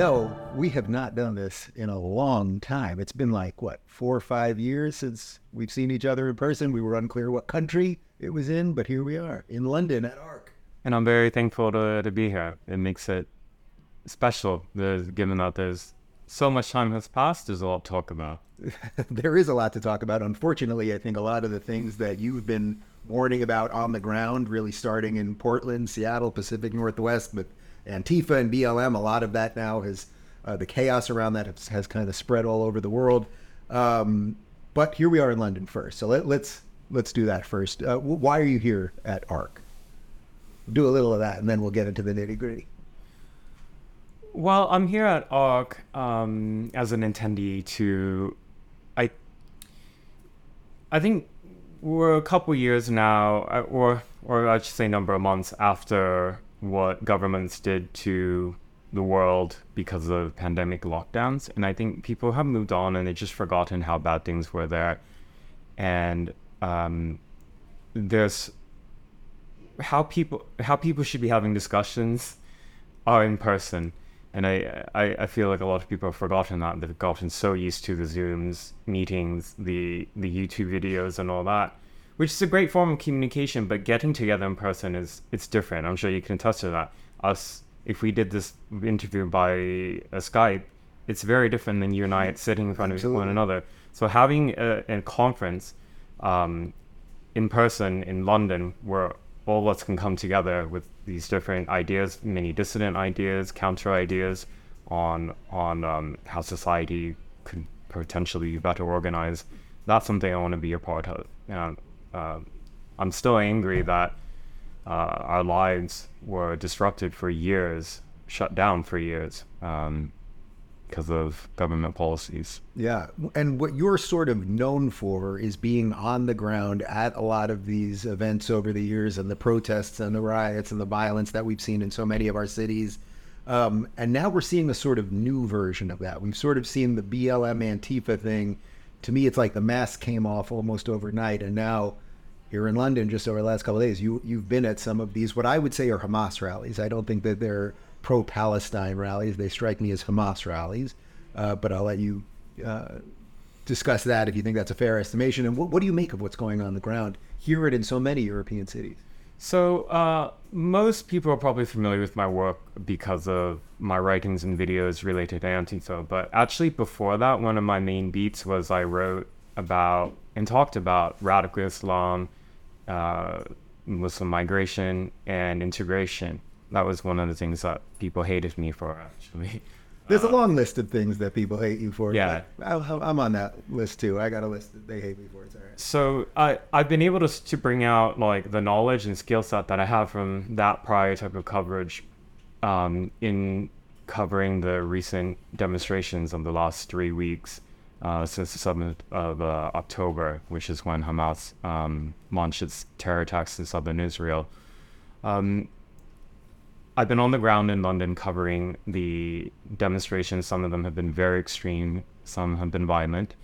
know we have not done this in a long time. It's been like, what, four or five years since we've seen each other in person. We were unclear what country it was in, but here we are in London at ARC. And I'm very thankful to, to be here. It makes it special, given that there's so much time has passed, there's a lot to talk about. there is a lot to talk about. Unfortunately, I think a lot of the things that you've been warning about on the ground, really starting in Portland, Seattle, Pacific Northwest, but Antifa and BLM, a lot of that now has uh, the chaos around that has, has, kind of spread all over the world. Um, but here we are in London first, so let, us let's, let's do that first. Uh, why are you here at ARC? Do a little of that, and then we'll get into the nitty gritty. Well, I'm here at ARC um, as an attendee to, I, I think we're a couple years now, uh, or or I should say, number of months after what governments did to the world because of pandemic lockdowns. And I think people have moved on and they've just forgotten how bad things were there. And um, there's how people how people should be having discussions are in person. And I, I, I feel like a lot of people have forgotten that. They've gotten so used to the Zooms, meetings, the the YouTube videos and all that which is a great form of communication. But getting together in person is it's different. I'm sure you can attest to that. Us, if we did this interview by a Skype, it's very different than you and I sitting in front Absolutely. of one another. So having a, a conference um, in person in London where all of us can come together with these different ideas, many dissident ideas, counter ideas on on um, how society could potentially be better organized. That's something I want to be a part of. And uh, I'm still angry that uh, our lives were disrupted for years, shut down for years. Um, because of government policies. Yeah. And what you're sort of known for is being on the ground at a lot of these events over the years and the protests and the riots and the violence that we've seen in so many of our cities. Um, and now we're seeing a sort of new version of that. We've sort of seen the BLM Antifa thing. To me, it's like the mask came off almost overnight. And now here in London just over the last couple of days, you you've been at some of these what I would say are Hamas rallies. I don't think that they're pro-Palestine rallies. They strike me as Hamas rallies, uh, but I'll let you uh, discuss that if you think that's a fair estimation. And what, what do you make of what's going on, on the ground? Hear it in so many European cities. So uh, most people are probably familiar with my work because of my writings and videos related to Antifa. But actually, before that, one of my main beats was I wrote about and talked about radical Islam uh, Muslim migration and integration. That was one of the things that people hated me for, actually. There's uh, a long list of things that people hate you for. Yeah, I, am on that list too. I got a list that they hate me for. It's all right. So I I've been able to to bring out like the knowledge and skill set that I have from that prior type of coverage, um, in covering the recent demonstrations of the last three weeks uh, since the 7th of uh, October, which is when Hamas um, launched its terror attacks in southern Israel. Um, I've been on the ground in London covering the demonstrations. Some of them have been very extreme, some have been violent.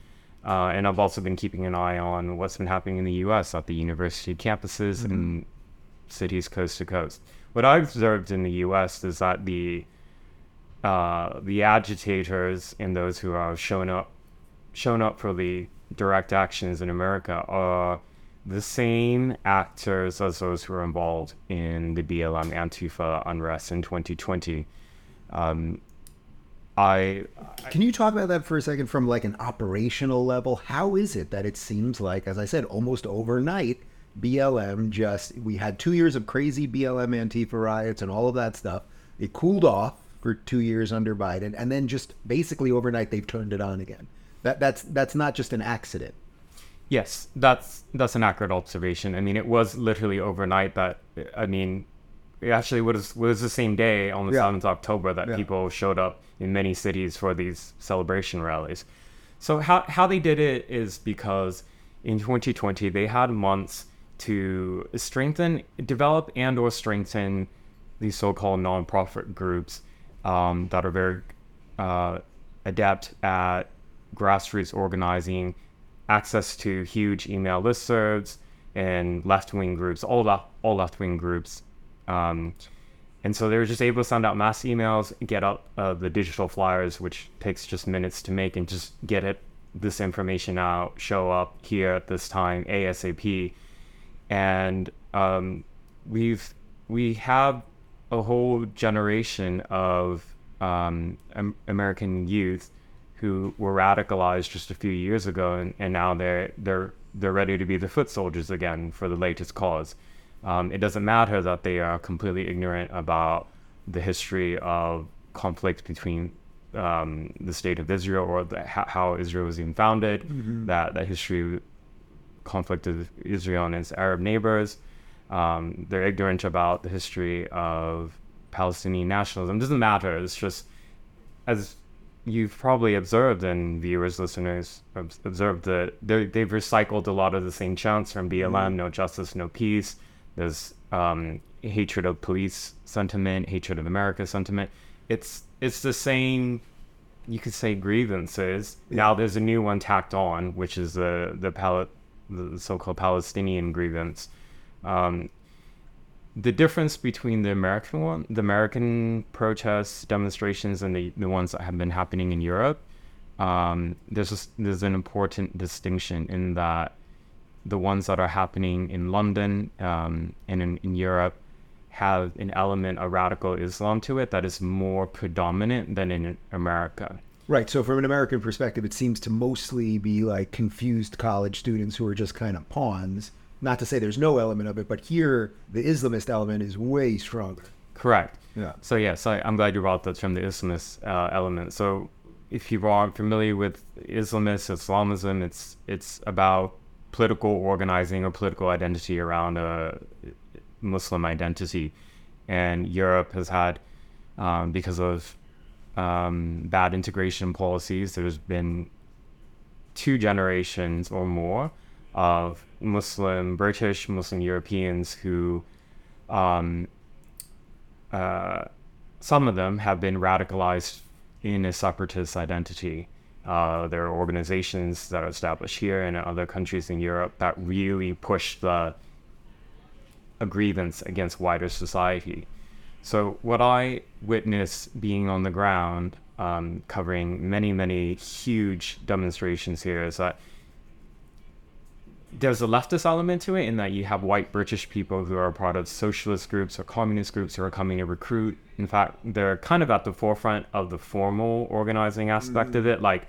Uh, and I've also been keeping an eye on what's been happening in the US at the university campuses mm-hmm. and cities coast to coast. What I've observed in the US is that the uh, the agitators and those who are showing up shown up for the direct actions in America are the same actors as those who were involved in the BLM Antifa unrest in 2020. Um, I, I can you talk about that for a second from like an operational level? How is it that it seems like, as I said, almost overnight, BLM just we had two years of crazy BLM Antifa riots and all of that stuff. It cooled off for two years under Biden, and then just basically overnight they've turned it on again. That that's that's not just an accident. Yes, that's that's an accurate observation. I mean, it was literally overnight that I mean, it actually was was the same day on the seventh yeah. October that yeah. people showed up in many cities for these celebration rallies. So how how they did it is because in 2020 they had months to strengthen, develop, and or strengthen these so-called nonprofit groups um, that are very uh, adept at grassroots organizing, access to huge email listservs and left wing groups, all left, all left wing groups. Um, And so they were just able to send out mass emails, get out uh, the digital flyers, which takes just minutes to make, and just get it this information out, show up here at this time ASAP, and um, we've we have a whole generation of um, American youth who were radicalized just a few years ago, and, and now they're they're they're ready to be the foot soldiers again for the latest cause. Um, it doesn't matter that they are completely ignorant about the history of conflict between um, the state of Israel or the, how Israel was even founded, mm-hmm. that that history conflict of Israel and its Arab neighbors. Um, they're ignorant about the history of Palestinian nationalism. It doesn't matter. It's just as you've probably observed and viewers, listeners observed that they've recycled a lot of the same chants from BLM, mm-hmm. no justice, no peace. There's um, hatred of police sentiment, hatred of America sentiment. It's it's the same. You could say grievances. Yeah. Now there's a new one tacked on, which is the the, Pal- the so-called Palestinian grievance. Um, the difference between the American one, the American protests, demonstrations, and the, the ones that have been happening in Europe, um, there's a, there's an important distinction in that the ones that are happening in London um, and in, in Europe have an element of radical Islam to it that is more predominant than in America. Right. So, from an American perspective, it seems to mostly be like confused college students who are just kind of pawns not to say there's no element of it, but here the Islamist element is way stronger. Correct. Yeah. So yes, I, I'm glad you brought that from the Islamist uh, element. So if you are familiar with Islamist Islamism, it's it's about political organizing or political identity around a Muslim identity, and Europe has had um, because of um, bad integration policies. There's been two generations or more of Muslim British, Muslim Europeans who, um, uh, some of them have been radicalized in a separatist identity. Uh, there are organizations that are established here and in other countries in Europe that really push the a grievance against wider society. So what I witnessed being on the ground, um, covering many, many huge demonstrations here, is that there's a leftist element to it in that you have white British people who are part of socialist groups or communist groups who are coming to recruit. In fact, they're kind of at the forefront of the formal organizing aspect mm-hmm. of it. Like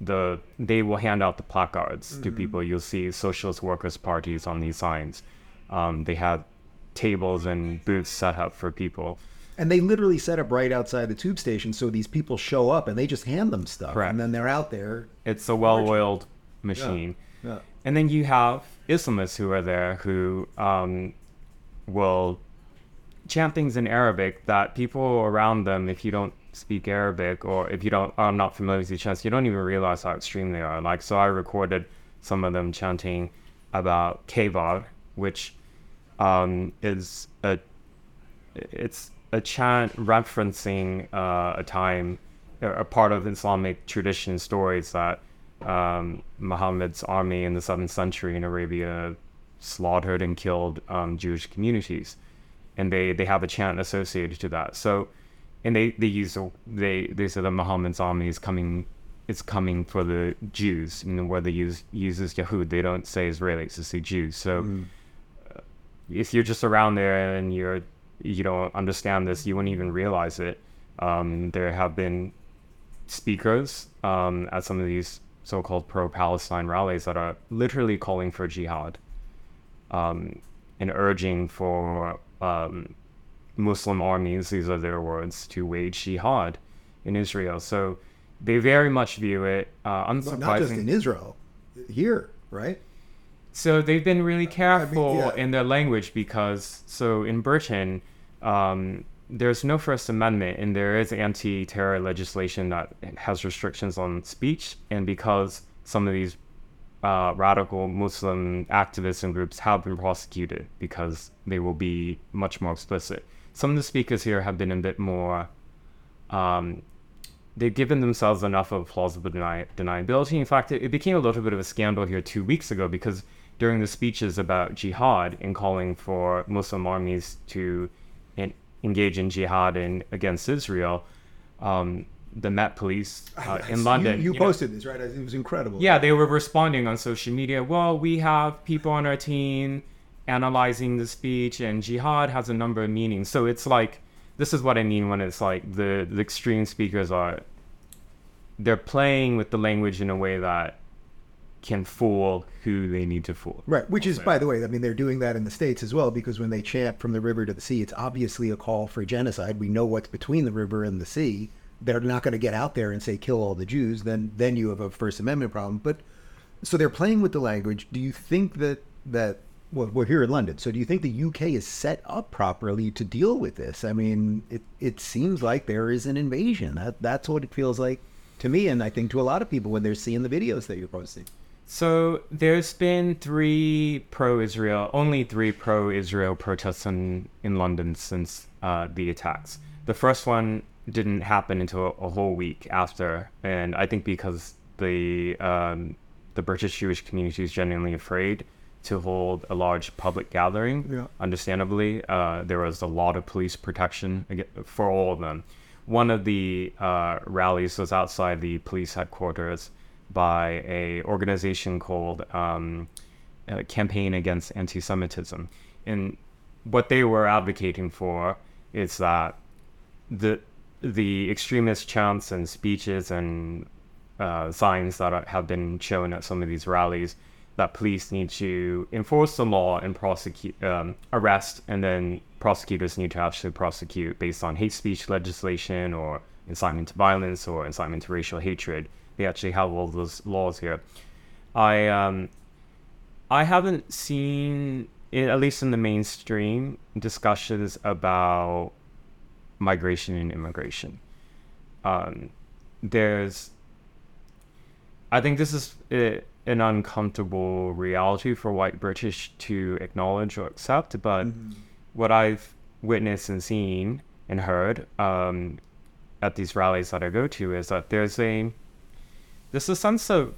the they will hand out the placards mm-hmm. to people. You'll see socialist workers parties on these signs. Um, they have tables and booths set up for people. And they literally set up right outside the tube station, so these people show up and they just hand them stuff, Correct. and then they're out there. It's a well-oiled machine. Yeah. And then you have Islamists who are there who um, will chant things in Arabic that people around them, if you don't speak Arabic or if you don't are not familiar with these chants, you don't even realize how extreme they are. Like so, I recorded some of them chanting about Khaybar, which um, is a it's a chant referencing uh, a time, a part of Islamic tradition stories that um, Muhammad's army in the seventh century in Arabia slaughtered and killed um, Jewish communities, and they they have a chant associated to that. So, and they they use they they say that Muhammad's army is coming. It's coming for the Jews, know, where they use uses Yahud. They don't say Israelis; they say Jews. So, mm. if you're just around there and you're you don't understand this, you wouldn't even realize it. Um, there have been speakers um, at some of these so-called pro-Palestine rallies that are literally calling for jihad um, and urging for um, Muslim armies, these are their words, to wage jihad in Israel. So they very much view it uh, unsurprising. not just in Israel, here, right? So they've been really careful I mean, yeah. in their language because, so in Britain, um, there's no First Amendment, and there is anti-terror legislation that has restrictions on speech. And because some of these uh, radical Muslim activists and groups have been prosecuted because they will be much more explicit. Some of the speakers here have been a bit more. Um, they've given themselves enough of plausible deni- deniability. In fact, it, it became a little bit of a scandal here two weeks ago because during the speeches about jihad and calling for Muslim armies to engage in jihad in, against Israel, um, the Met Police uh, in London. You, you know, posted this, right? It was incredible. yeah, they were responding on social media. Well, we have people on our team analyzing the speech, and jihad has a number of meanings. So it's like this is what I mean when it's like the the extreme speakers are they're playing with the language in a way that can fool who they need to fool. Right, which is, by the way, I mean, they're doing that in the States as well because when they chant from the river to the sea, it's obviously a call for genocide. We know what's between the river and the sea. They're not going to get out there and say, kill all the Jews. Then, then you have a First Amendment problem. But so they're playing with the language. Do you think that, that, well, we're here in London. So do you think the UK is set up properly to deal with this? I mean, it, it seems like there is an invasion. That, that's what it feels like to me. And I think to a lot of people when they're seeing the videos that you're posting. So there's been three pro-Israel, only three pro-Israel protests in, in London since uh, the attacks. The first one didn't happen until a, a whole week after, and I think because the um, the British Jewish community is genuinely afraid to hold a large public gathering. Yeah. Understandably, uh, there was a lot of police protection for all of them. One of the uh, rallies was outside the police headquarters by a organization called um, uh, Campaign Against Anti-Semitism, and what they were advocating for is that the the extremist chants and speeches and uh, signs that are, have been shown at some of these rallies that police need to enforce the law and prosecute, um, arrest, and then prosecutors need to actually prosecute based on hate speech legislation or incitement to violence or incitement to racial hatred. They actually have all those laws here. I um, I haven't seen, at least in the mainstream, discussions about migration and immigration. Um, there's, I think this is uh, an uncomfortable reality for white British to acknowledge or accept, but what I've witnessed and seen and heard um, at these rallies that I go to is that there's a there's a sense of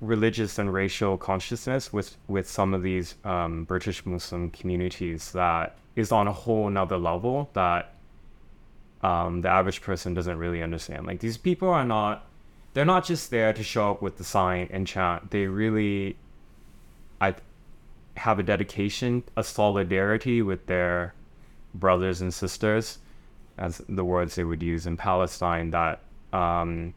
religious and racial consciousness with with some of these um, British Muslim communities that is on a whole nother level that um, the average person doesn't really understand. Like these people are not they're not just there to show up with the sign and chant. They really I have a dedication, a solidarity with their brothers and sisters, as the words they would use in Palestine that um,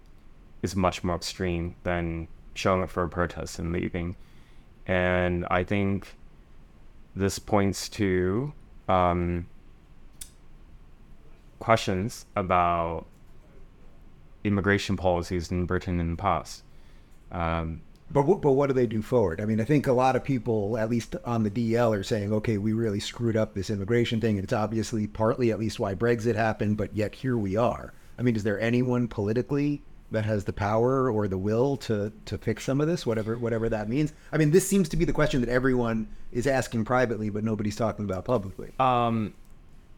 is much more extreme than showing up for a protest and leaving. And I think this points to um, questions about immigration policies in Britain in the past. Um, But what, but what do they do forward? I mean, I think a lot of people, at least on the DL, are saying, okay, we really screwed up this immigration thing. And it's obviously partly at least why Brexit happened, but yet here we are. I mean, is there anyone politically that has the power or the will to, to fix some of this, whatever whatever that means? I mean, this seems to be the question that everyone is asking privately, but nobody's talking about publicly. um,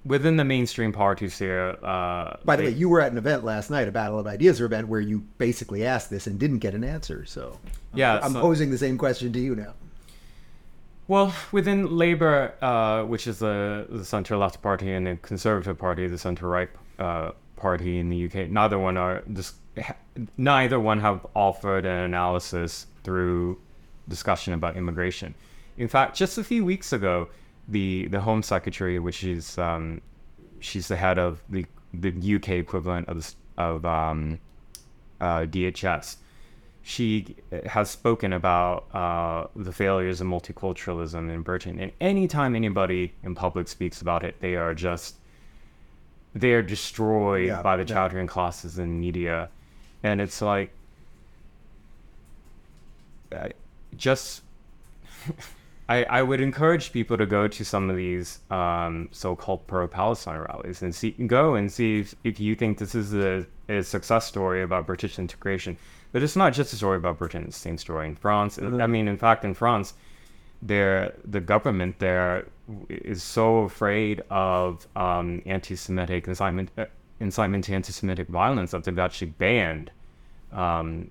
within the mainstream parties here, uh, By the they- way, you were at an event last night, a Battle of Ideas event, where you basically asked this and didn't get an answer. So Yeah, I'm so- posing the same question to you now. Well, within Labour, uh, which is the, the centre left party, and the Conservative Party, the centre right uh, party in the UK, neither one are just neither one have offered an analysis through discussion about immigration. In fact, just a few weeks ago, the the Home Secretary, which is um, she's the head of the the UK equivalent of of um, uh, DHS, she has spoken about uh, the failures of multiculturalism in Britain. And anytime anybody in public speaks about it, they are just they are destroyed Yeah, by the yeah. chattering classes in media, and it's like just. I, I would encourage people to go to some of these um, so-called pro-Palestine rallies and see go and see if, if you think this is a, a success story about British integration. But it's not just a story about Britain; it's the same story in France. And, I mean, in fact, in France, there the government there is so afraid of um, anti-Semitic incitement, uh, incitement to anti-Semitic violence that they've actually banned um,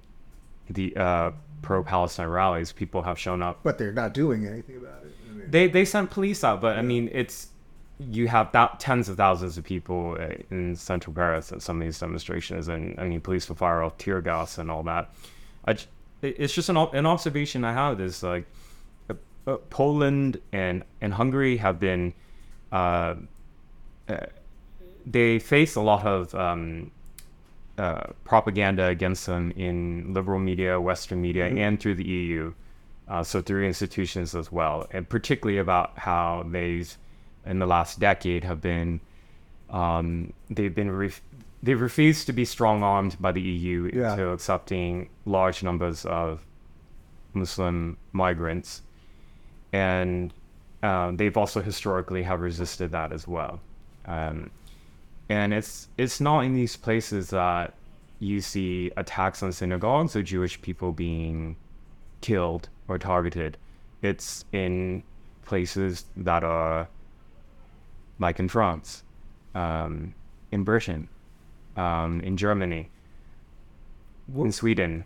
the uh, pro-Palestine rallies. People have shown up But they're not doing anything about it. I mean, they they sent police out, but I mean it's you have that tens of thousands of people uh, in central Paris at some of these demonstrations, and I mean, police will fire off tear gas and all that. I, it's just an, an observation I have is like uh, uh, Poland and and Hungary have been uh, uh, they face a lot of um, uh, propaganda against them in liberal media, Western media, mm-hmm. and through the EU. Uh, so through institutions as well, and particularly about how they've, in the last decade, have been, um, they've been ref- they've refused to be strong armed by the EU yeah. to accepting large numbers of Muslim migrants, and uh, they've also historically have resisted that as well. Um, and it's it's not in these places that you see attacks on synagogues or Jewish people being killed or targeted. It's in places that are like in France, um, in Britain, um, in Germany, what, in Sweden.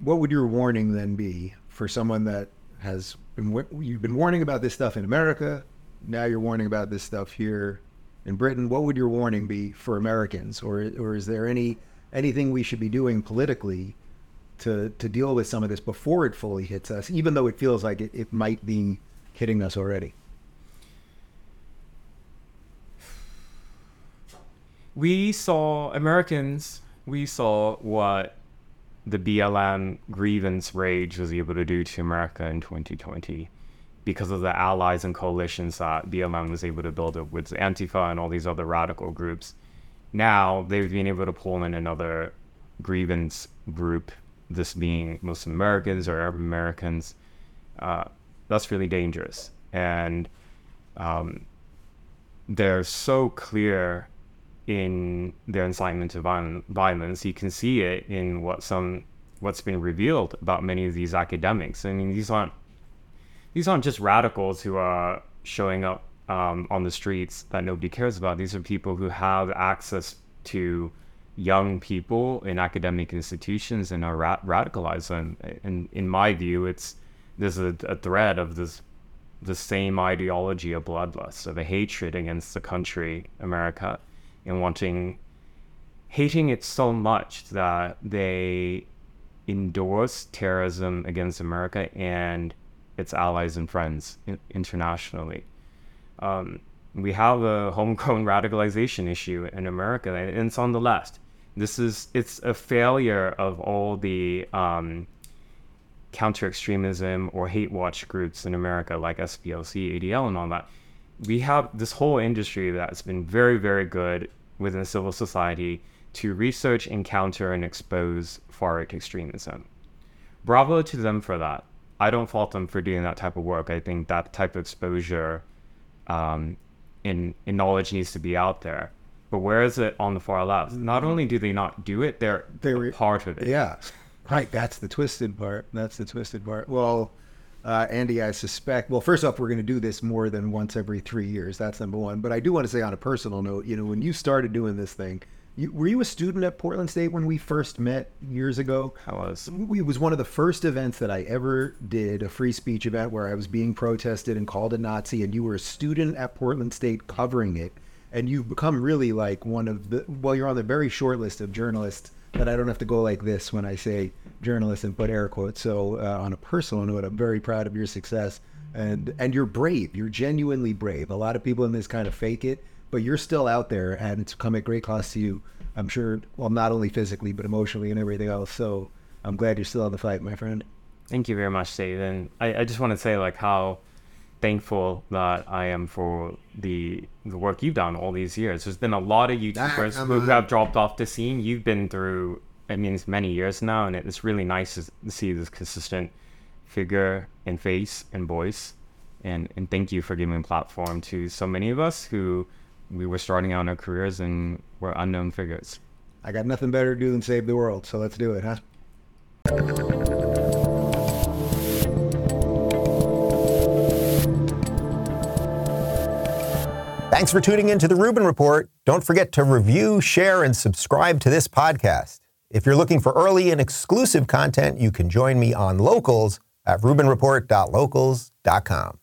What would your warning then be for someone that has been you've been warning about this stuff in America, now you're warning about this stuff here in Britain, what would your warning be for Americans, or or is there any anything we should be doing politically to to deal with some of this before it fully hits us, even though it feels like it, it might be hitting us already? We saw Americans. We saw what the BLM grievance rage was able to do to America in 2020 because of the allies and coalitions that BLM was able to build up with Antifa and all these other radical groups. Now they've been able to pull in another grievance group, this being Muslim Americans or Arab Americans. Uh, that's really dangerous. And um, they're so clear in their incitement to violence. You can see it in what some what's been revealed about many of these academics. I mean, these aren't these aren't just radicals who are showing up um, on the streets that nobody cares about. These are people who have access to young people in academic institutions and are ra- radicalized. And, and in my view, it's there's a, a thread of this the same ideology of bloodlust, of a hatred against the country, America, and wanting hating it so much that they endorse terrorism against America and its allies and friends internationally. Um, we have a homegrown radicalization issue in America, and it's on the left. This is it's a failure of all the um, counter extremism or hate watch groups in America, like SPLC, ADL, and all that. We have this whole industry that's been very, very good within civil society to research, encounter, and expose far right extremism. Bravo to them for that. I don't fault them for doing that type of work. I think that type of exposure um, in in knowledge needs to be out there. But where is it on the far left? Not only do they not do it, they're they're part of it. Yeah, right. That's the twisted part. That's the twisted part. Well, uh, Andy, I suspect. Well, first off, we're going to do this more than once every three years. That's number one. But I do want to say, on a personal note, you know, when you started doing this thing, you, were you a student at Portland State when we first met years ago? I was. It was one of the first events that I ever did, a free speech event where I was being protested and called a Nazi, and you were a student at Portland State covering it. And you've become really like one of the, well, you're on the very short list of journalists that I don't have to go like this when I say journalist and put air quotes. So, uh, on a personal note, I'm very proud of your success. And, and you're brave. You're genuinely brave. A lot of people in this kind of fake it but you're still out there and it's come at great cost to you. I'm sure, well, not only physically, but emotionally and everything else. So I'm glad you're still in the fight, my friend. Thank you very much, Dave. And I, I just want to say, like, how thankful that I am for the the work you've done all these years. There's been a lot of YouTubers who have dropped off the scene. You've been through, I mean, it's many years now, and it's really nice to see this consistent figure and face and voice. And, and thank you for giving platform to so many of us who we were starting out in our careers and we're unknown figures. I got nothing better to do than save the world, so let's do it, huh? Thanks for tuning in to the Rubin Report. Don't forget to review, share, and subscribe to this podcast. If you're looking for early and exclusive content, you can join me on Locals at rubinreport.locals.com.